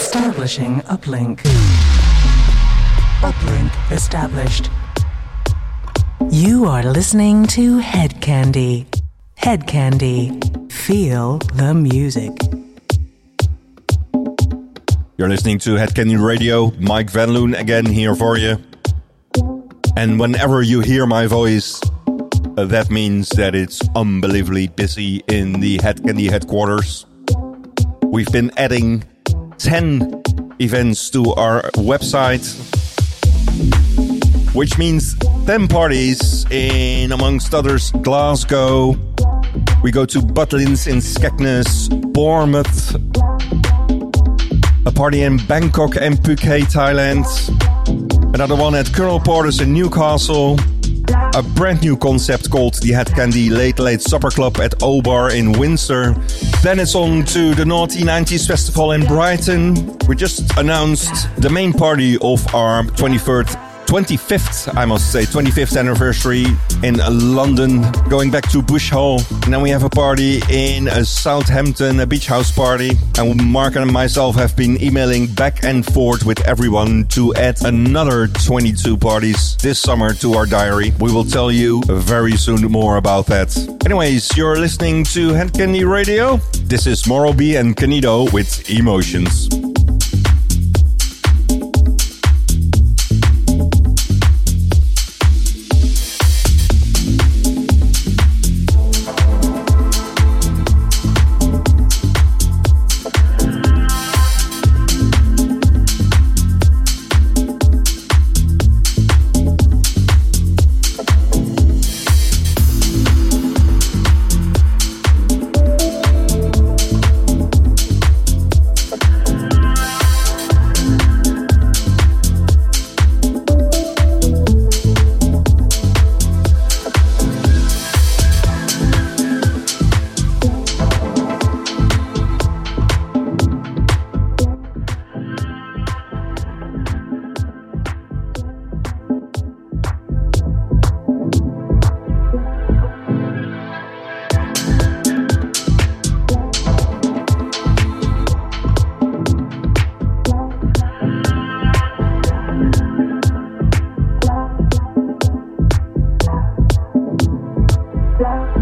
Establishing uplink. Uplink established. You are listening to Hedkandi. Head Candy. Feel the music. You're listening to Hedkandi Radio. Mike Van Loon again here for you. And whenever you hear my voice, uh, that means that it's unbelievably busy in the Hedkandi headquarters. We've been adding 10 events to our website, which means 10 parties in, amongst others, Glasgow. We go to Butlins in Skegness, Bournemouth, a party in Bangkok and Phuket, Thailand. Another one at Colonel Porter's in Newcastle. A brand new concept called the Hedkandi Late Late Supper Club at O Bar in Windsor. Then it's on to the Naughty 90s Festival in Brighton. We just announced the main party of our 23rd 25th, I must say, 25th anniversary in London, going back to Bush Hall. And then we have a party in uh, Southampton, a beach house party. And Mark and myself have been emailing back and forth with everyone to add another 22 parties this summer to our diary. We will tell you very soon more about that. Anyways, you're listening to Hedkandi Radio. This is Moral B and Canido with Emotions. love.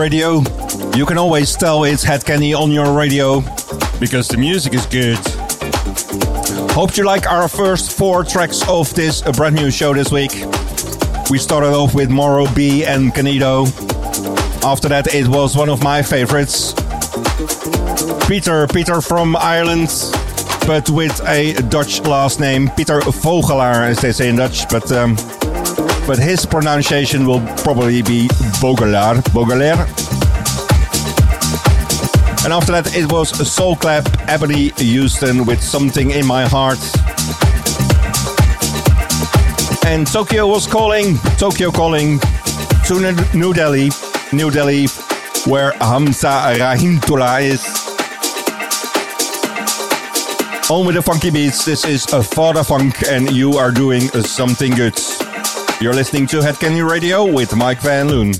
Radio. You can always tell it's Hedkandi on your radio because the music is good. Hope you like our first four tracks of this a brand new show this week. We started off with Morrow B and Canito. After that, it was one of my favorites. Peter, Peter from Ireland, but with a Dutch last name, Peter Vogelaar, as they say in Dutch. But um, but his pronunciation will probably be Bogelaar. Bogelaar. And after that, it was Soul Clap, Ebony Houston with Something in My Heart. And Tokyo was calling, Tokyo calling to New Delhi, New Delhi, where Hamza Rahimtullah is. On with the funky beats, this is a Father Funk, and you are doing something good. You're listening to Hedkandi Radio with Mike Van Loon.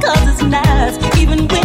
cause it's nice, even when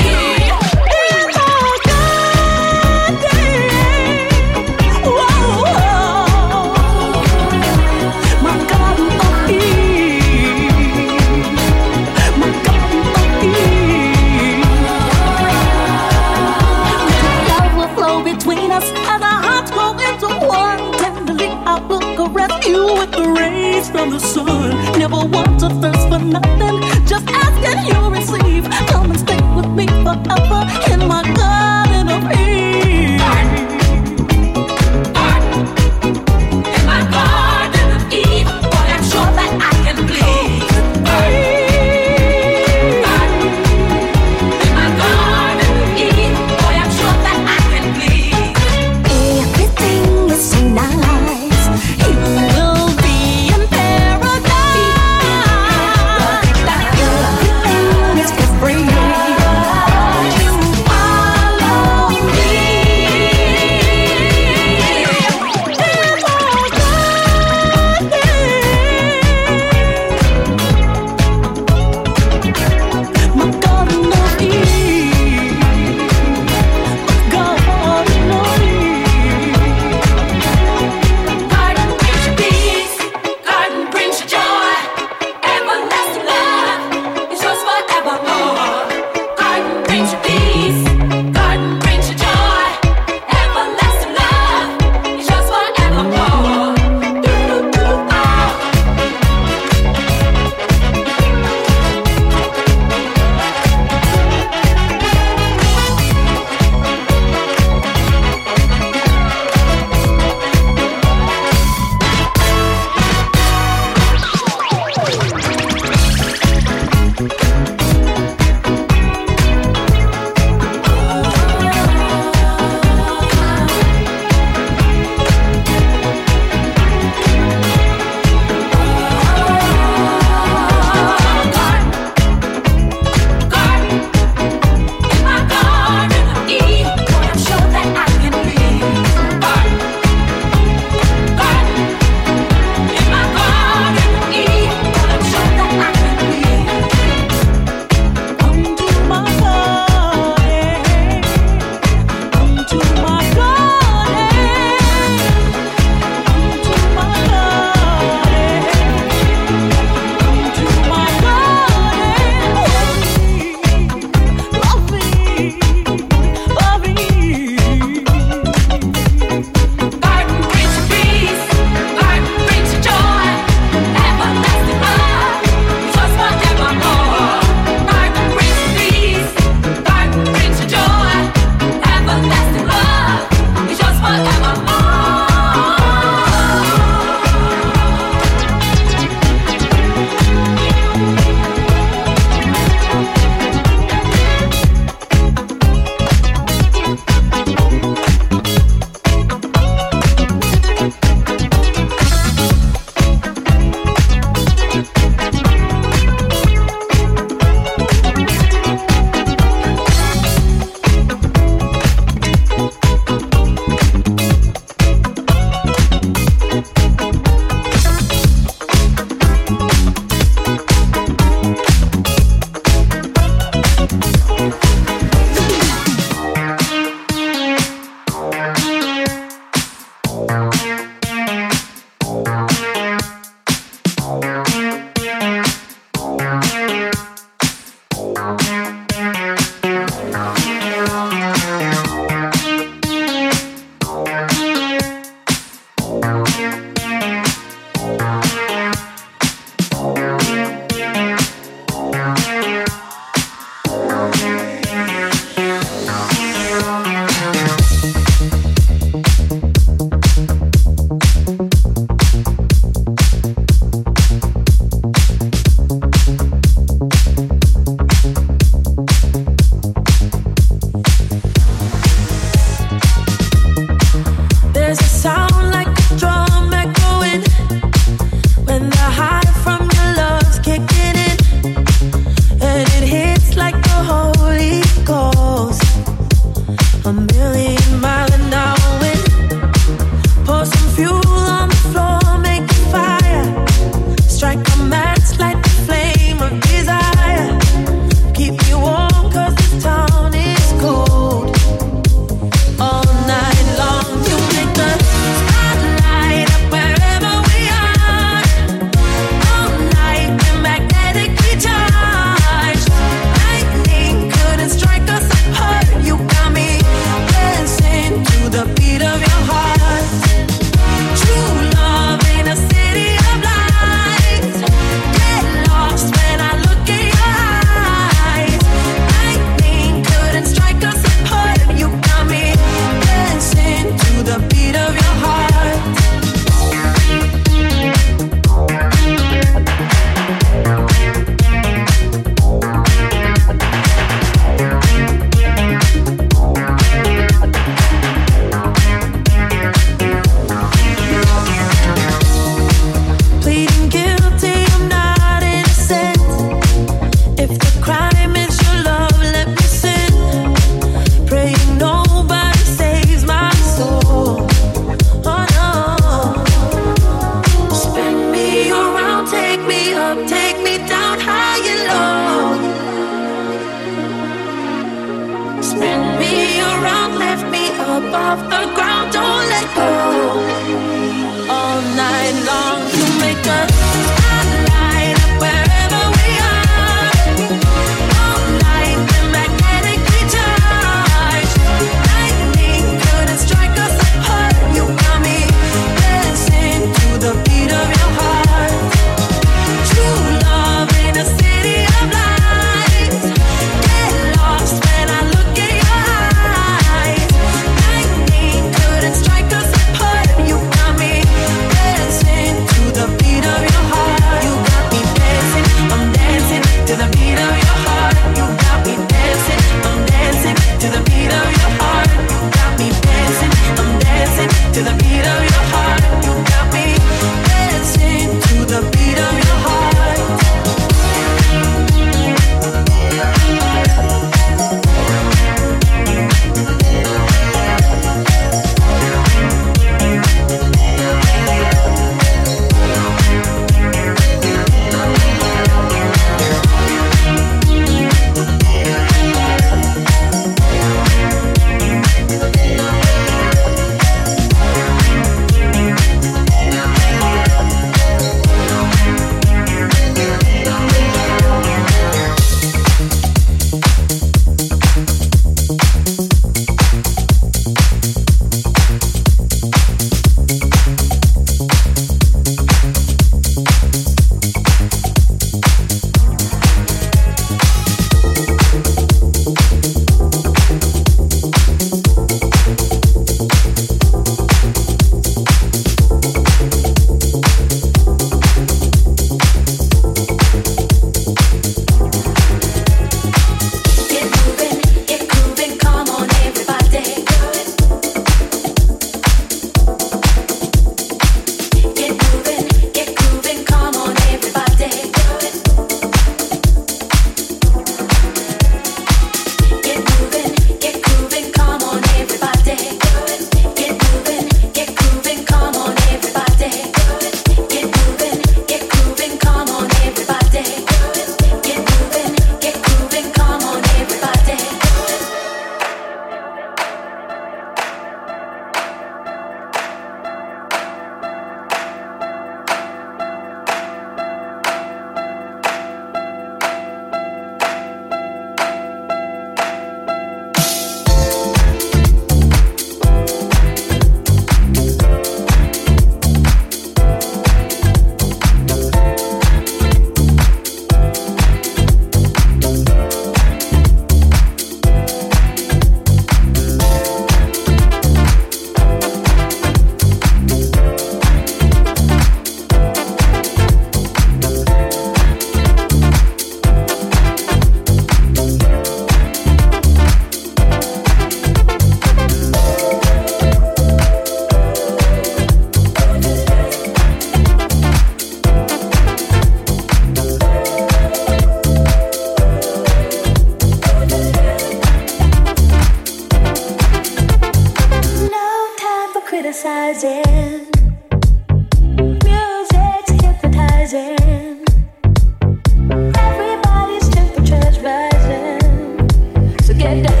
head.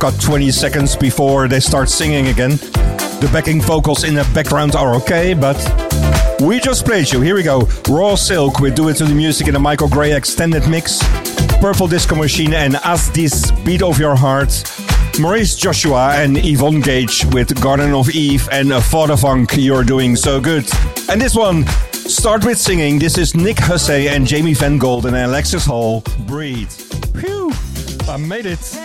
got 20 seconds before they start singing again. The backing vocals in the background are okay, but we just played you. Here we go. Raw Silk with Do It to the Music in a Michael Gray extended mix. Purple Disco Machine and As This Beat of Your Heart. Maurice Joshua and Yvonne Gage with Garden of Eve and Father Funk, you're doing so good. And this one, start with singing. This is Nick Hussey and Jamie Van Golden and Alexis Hall. Breathe. Phew, I made it.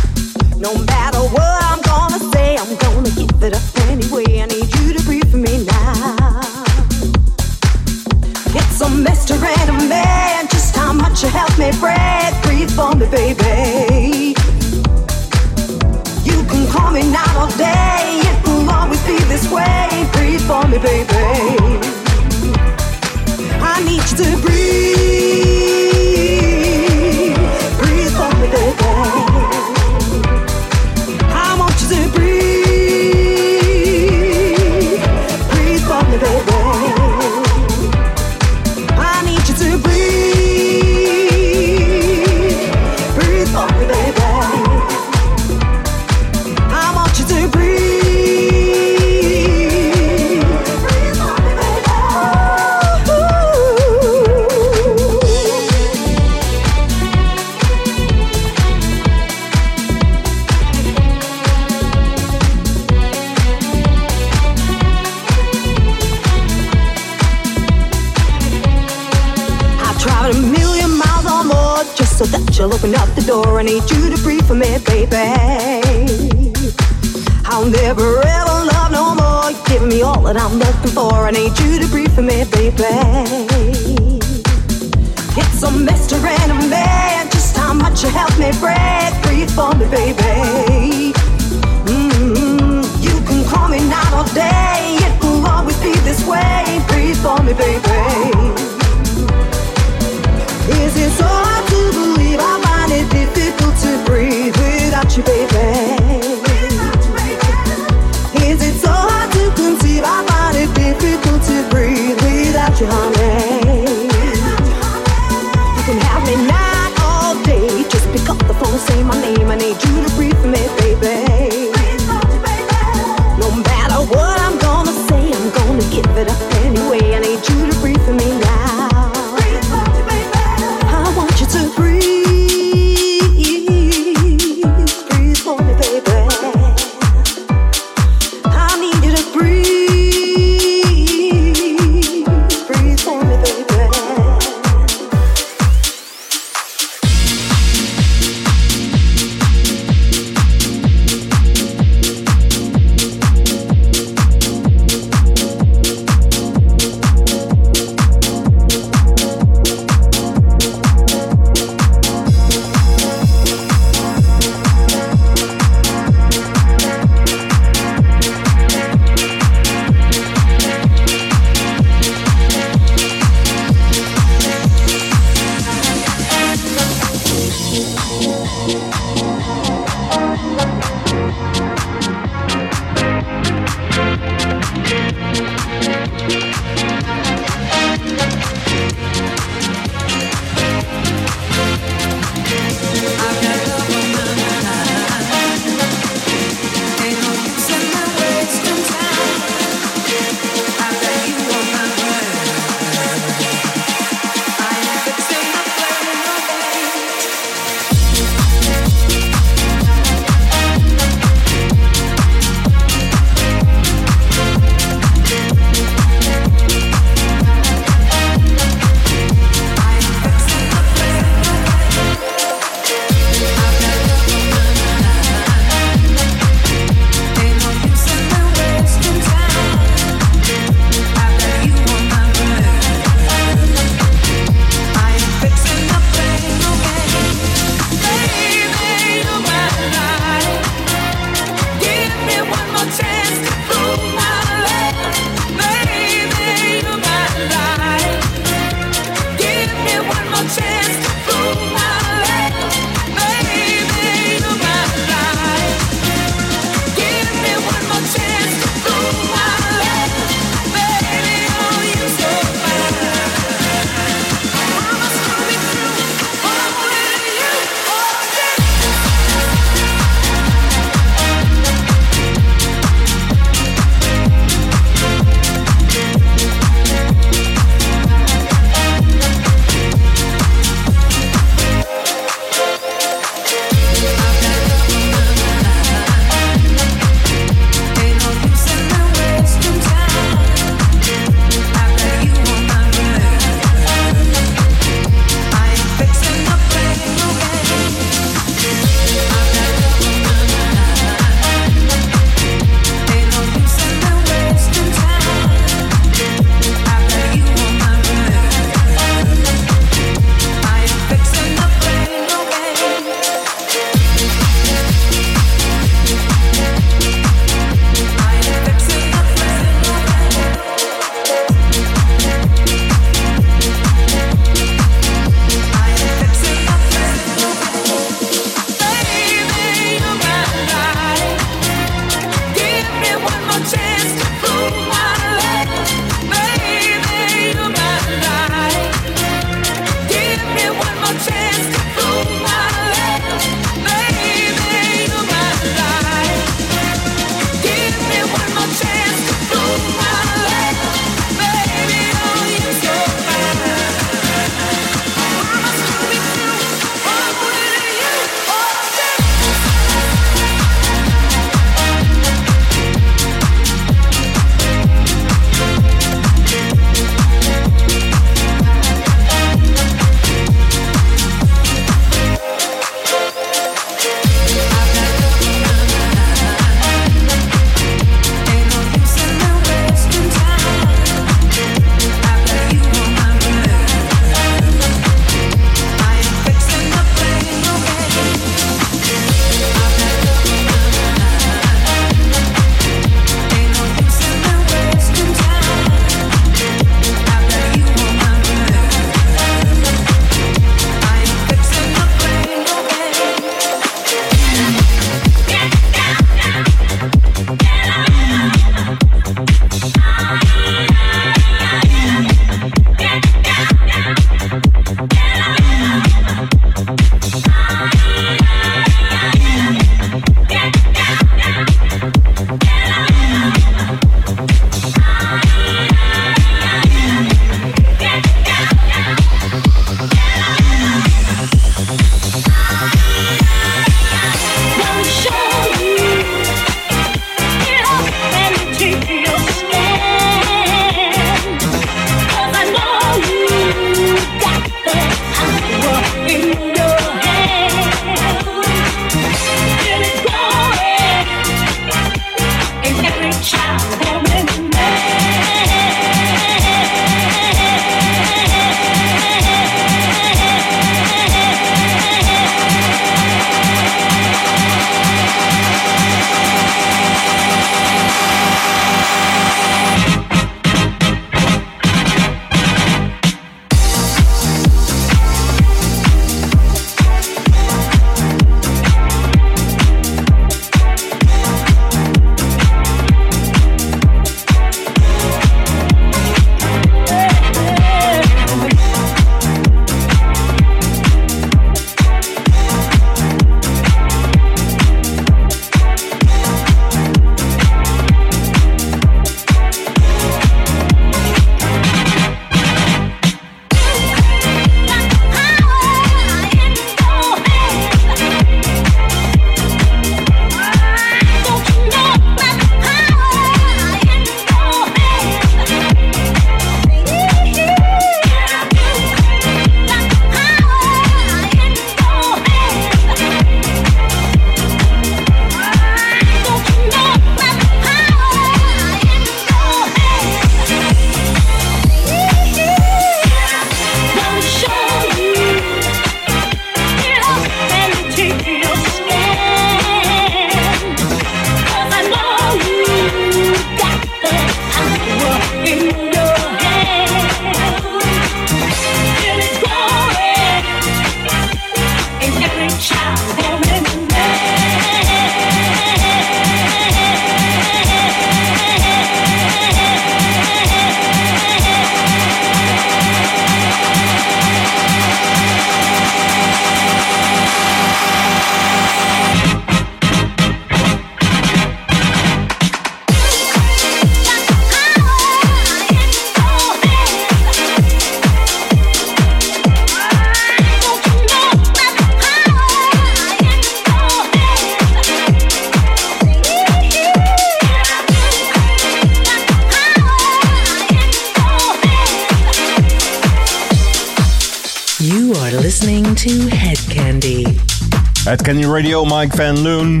Mike Van Loon.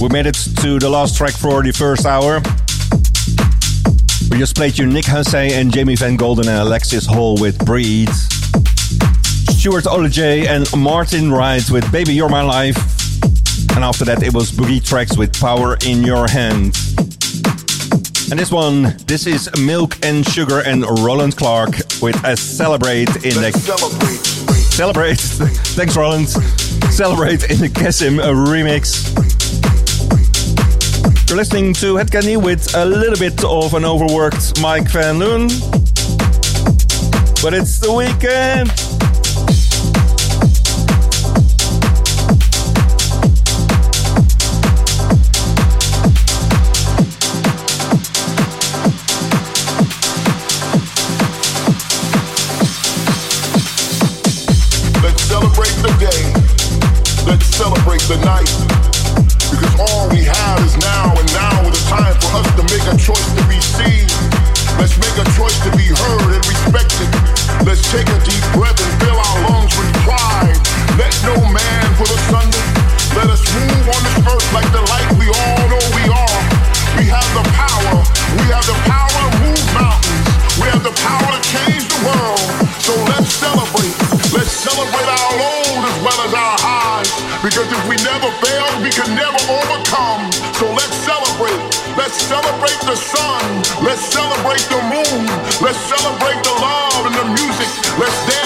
We made it to the last track for the first hour. We just played you Nick Hussey and Jamie Van Golden and Alexis Hall with Breathe. Stuart Ojelay and Martin Wright with Baby You're My Life. And after that it was Boogie Tracks with Power in Your Hand. And this one, this is Milk and Sugar and Roland Clark with a Celebrate in the... Celebrate. Celebrate. Thanks, Roland. Celebrate in the Kessim uh, remix. You're listening to Hedkandi with a little bit of an overworked Mike Van Loon. But it's the weekend. The night. Because all we have is now, and now is the time for us to make a choice to be seen. Let's make a choice to be heard and respected. Let's take a deep breath and fill our lungs with pride. Let no man put us under. Let us move on this earth like the light we all Because if we never fail, we can never overcome. So let's celebrate. Let's celebrate the sun. Let's celebrate the moon. Let's celebrate the love and the music. Let's dance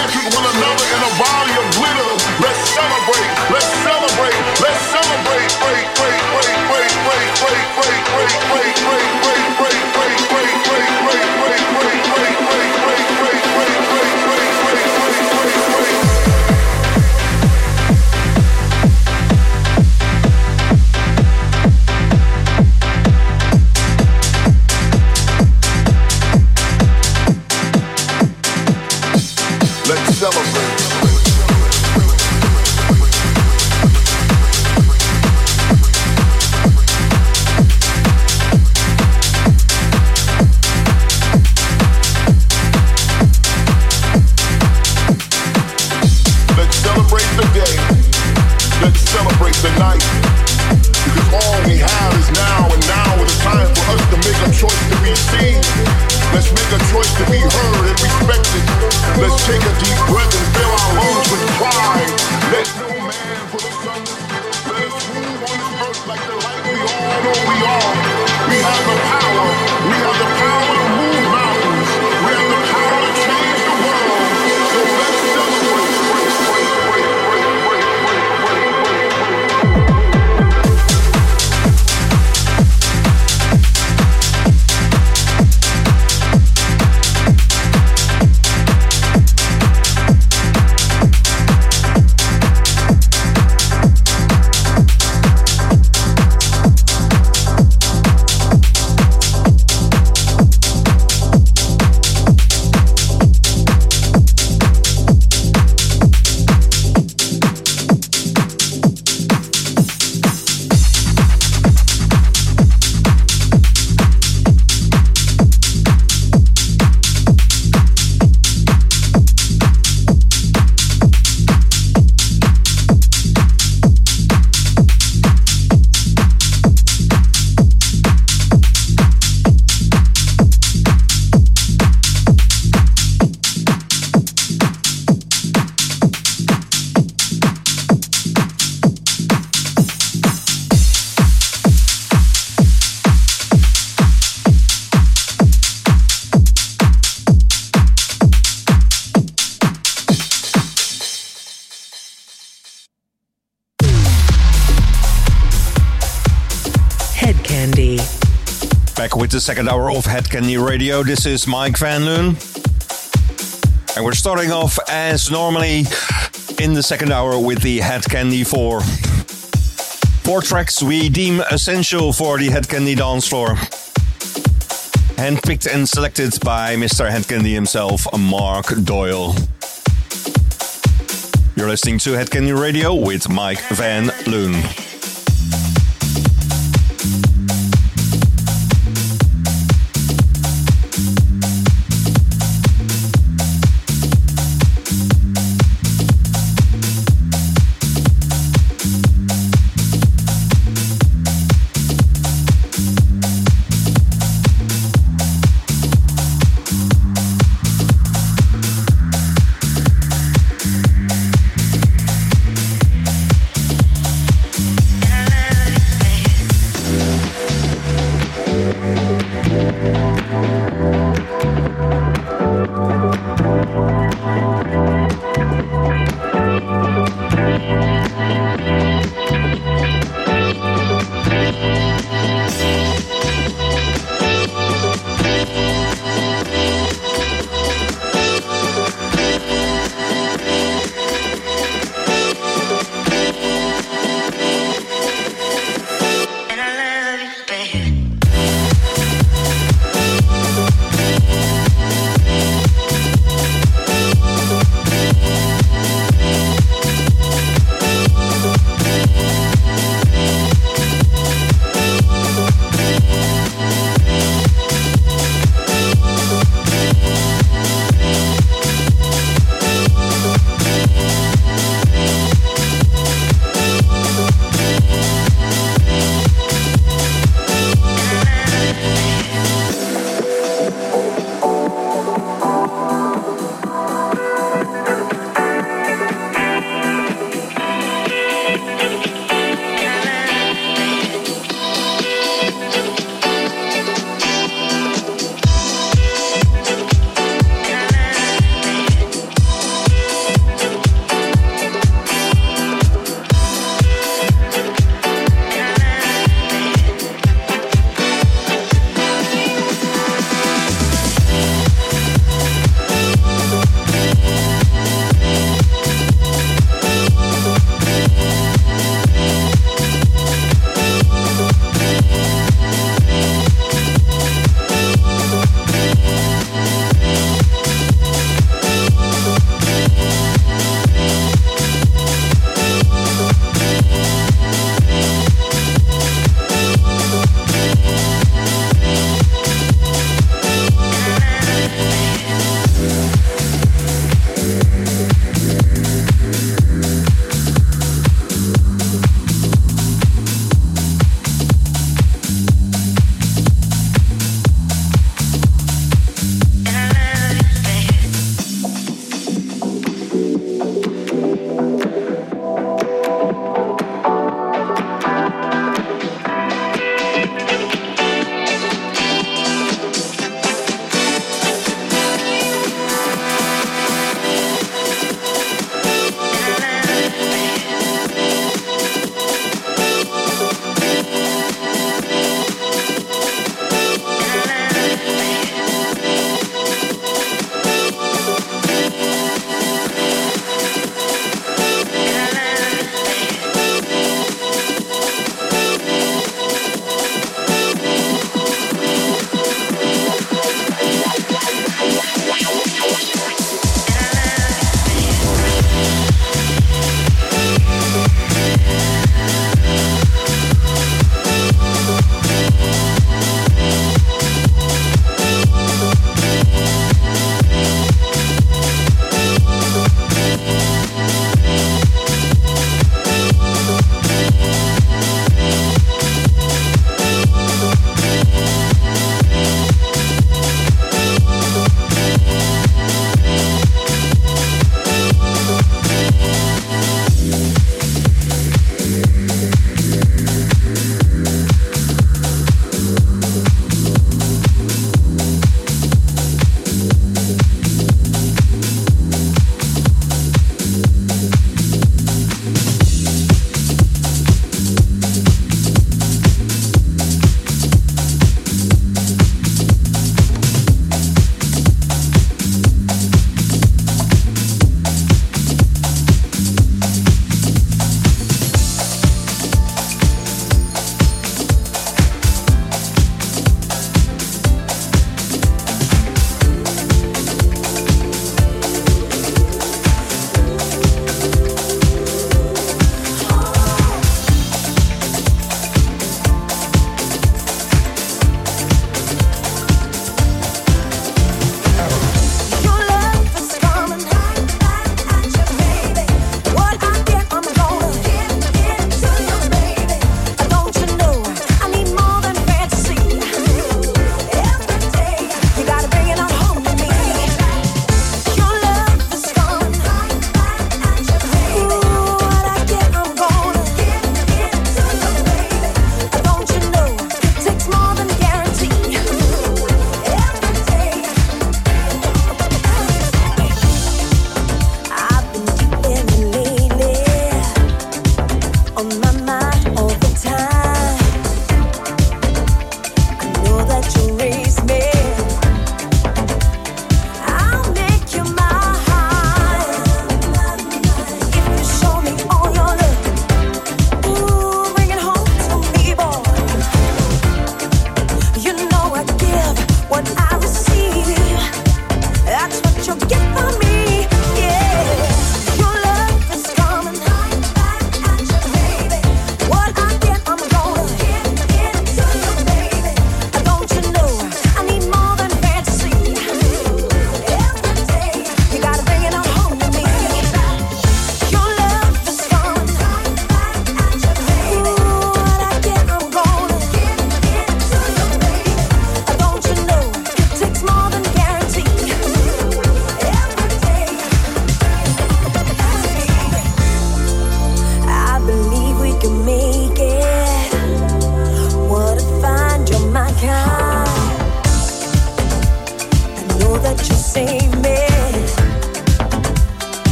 second hour of Hedkandi Radio. This is Mike Van Loon. And we're starting off as normally in the second hour with the Hedkandi 4. Four tracks we deem essential for the Hedkandi dance floor. Handpicked and selected by Mr. Hedkandi himself, Mark Doyle. You're listening to Hedkandi Radio with Mike Van Loon.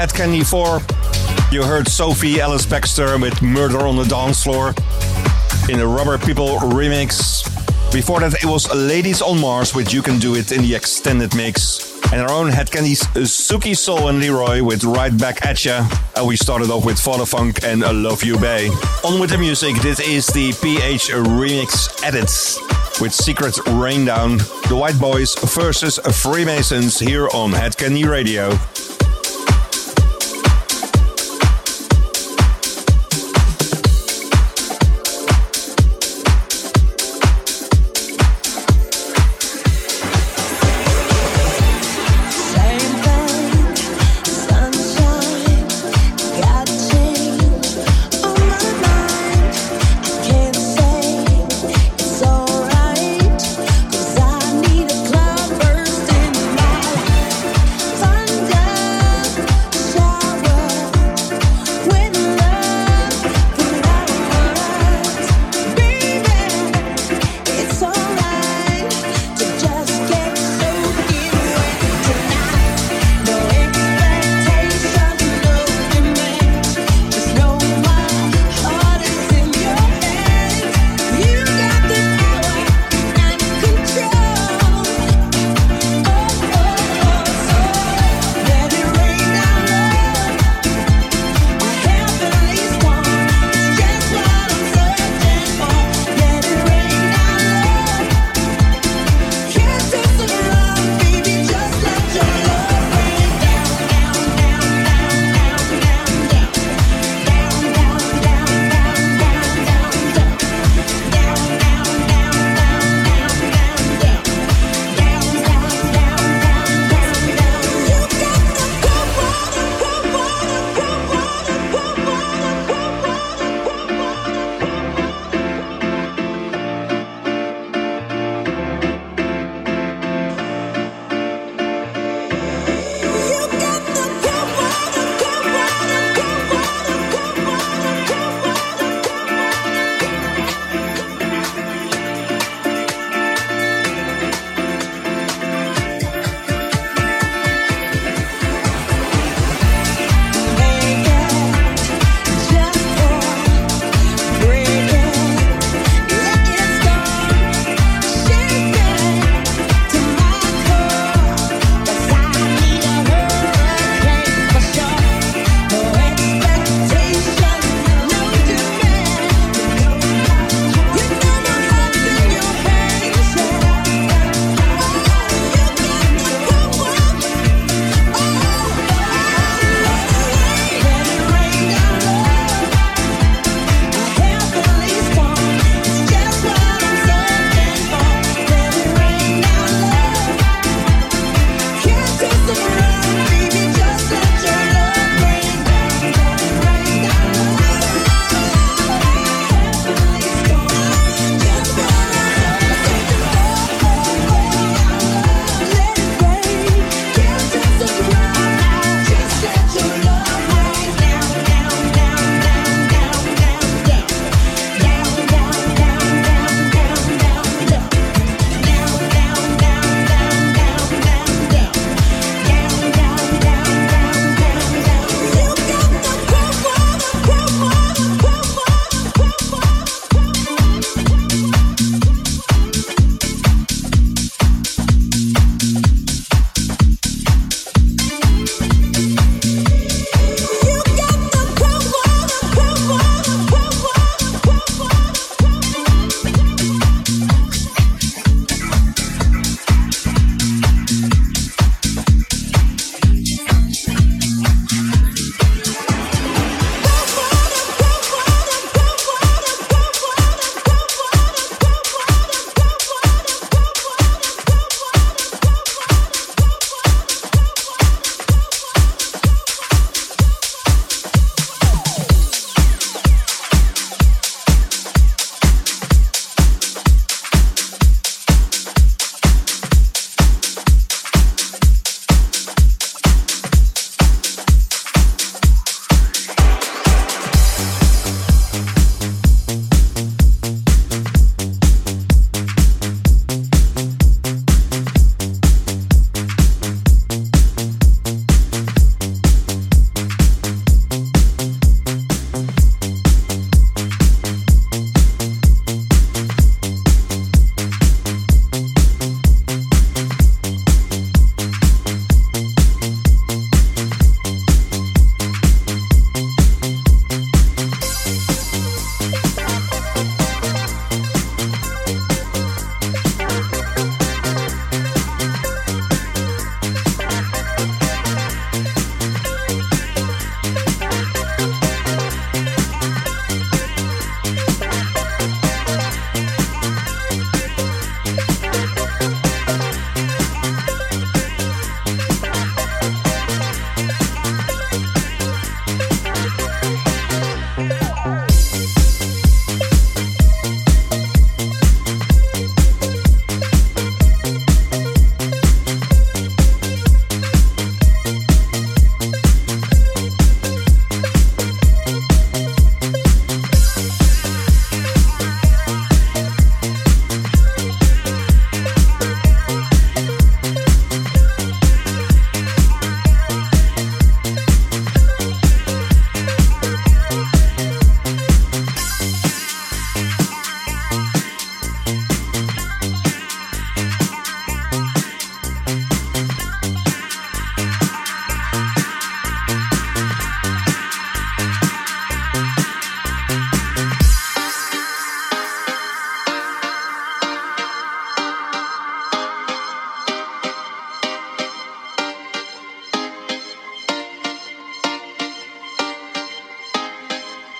Hedkandi 4. You heard Sophie Ellis Bextor with Murder on the Dance Floor in the Rubber People remix. Before that, it was Ladies on Mars with You Can Do It in the extended mix. And our own Hedkandi's uh, Suki Soul and Leroy with Right Back At Ya. And we started off with Father Funk and Love You Bay. On with the music, this is the PH remix edits with Secret Rain Down. The White Boys versus Freemasons here on Hedkandi Radio.